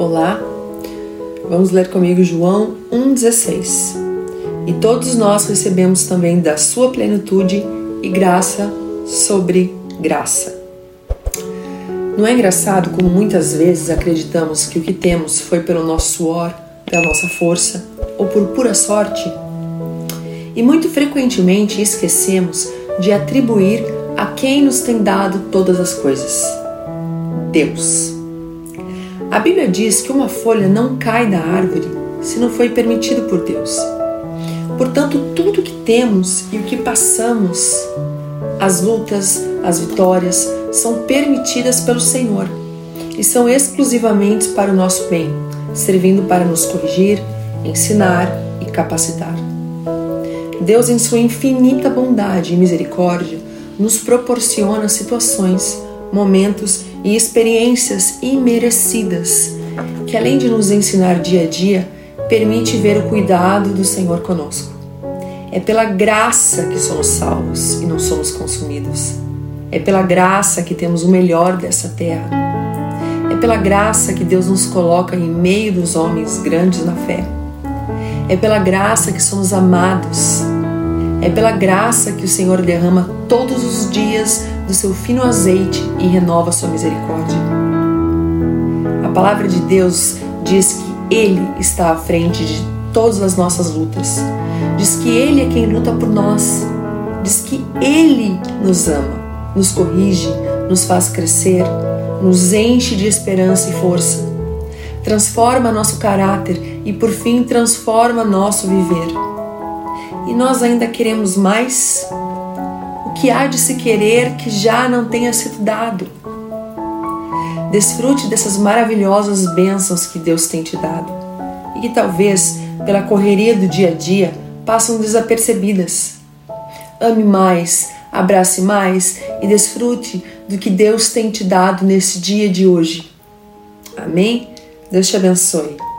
Olá, vamos ler comigo João 1,16. E todos nós recebemos também da sua plenitude e graça sobre graça. Não é engraçado como muitas vezes acreditamos que o que temos foi pelo nosso suor, pela nossa força ou por pura sorte? E muito frequentemente esquecemos de atribuir a quem nos tem dado todas as coisas: Deus. A Bíblia diz que uma folha não cai da árvore se não foi permitido por Deus. Portanto, tudo que temos e o que passamos, as lutas, as vitórias, são permitidas pelo Senhor e são exclusivamente para o nosso bem, servindo para nos corrigir, ensinar e capacitar. Deus, em sua infinita bondade e misericórdia, nos proporciona situações, momentos e experiências imerecidas, que além de nos ensinar dia a dia, permite ver o cuidado do Senhor conosco. É pela graça que somos salvos e não somos consumidos. É pela graça que temos o melhor dessa terra. É pela graça que Deus nos coloca em meio dos homens grandes na fé. É pela graça que somos amados. É pela graça que o Senhor derrama todos os dias do seu fino azeite e renova sua misericórdia. A palavra de Deus diz que Ele está à frente de todas as nossas lutas. Diz que Ele é quem luta por nós. Diz que Ele nos ama, nos corrige, nos faz crescer, nos enche de esperança e força. Transforma nosso caráter e, por fim, transforma nosso viver. E nós ainda queremos mais? Que há de se querer que já não tenha sido dado. Desfrute dessas maravilhosas bênçãos que Deus tem te dado e que talvez, pela correria do dia a dia, passam desapercebidas. Ame mais, abrace mais e desfrute do que Deus tem te dado nesse dia de hoje. Amém? Deus te abençoe.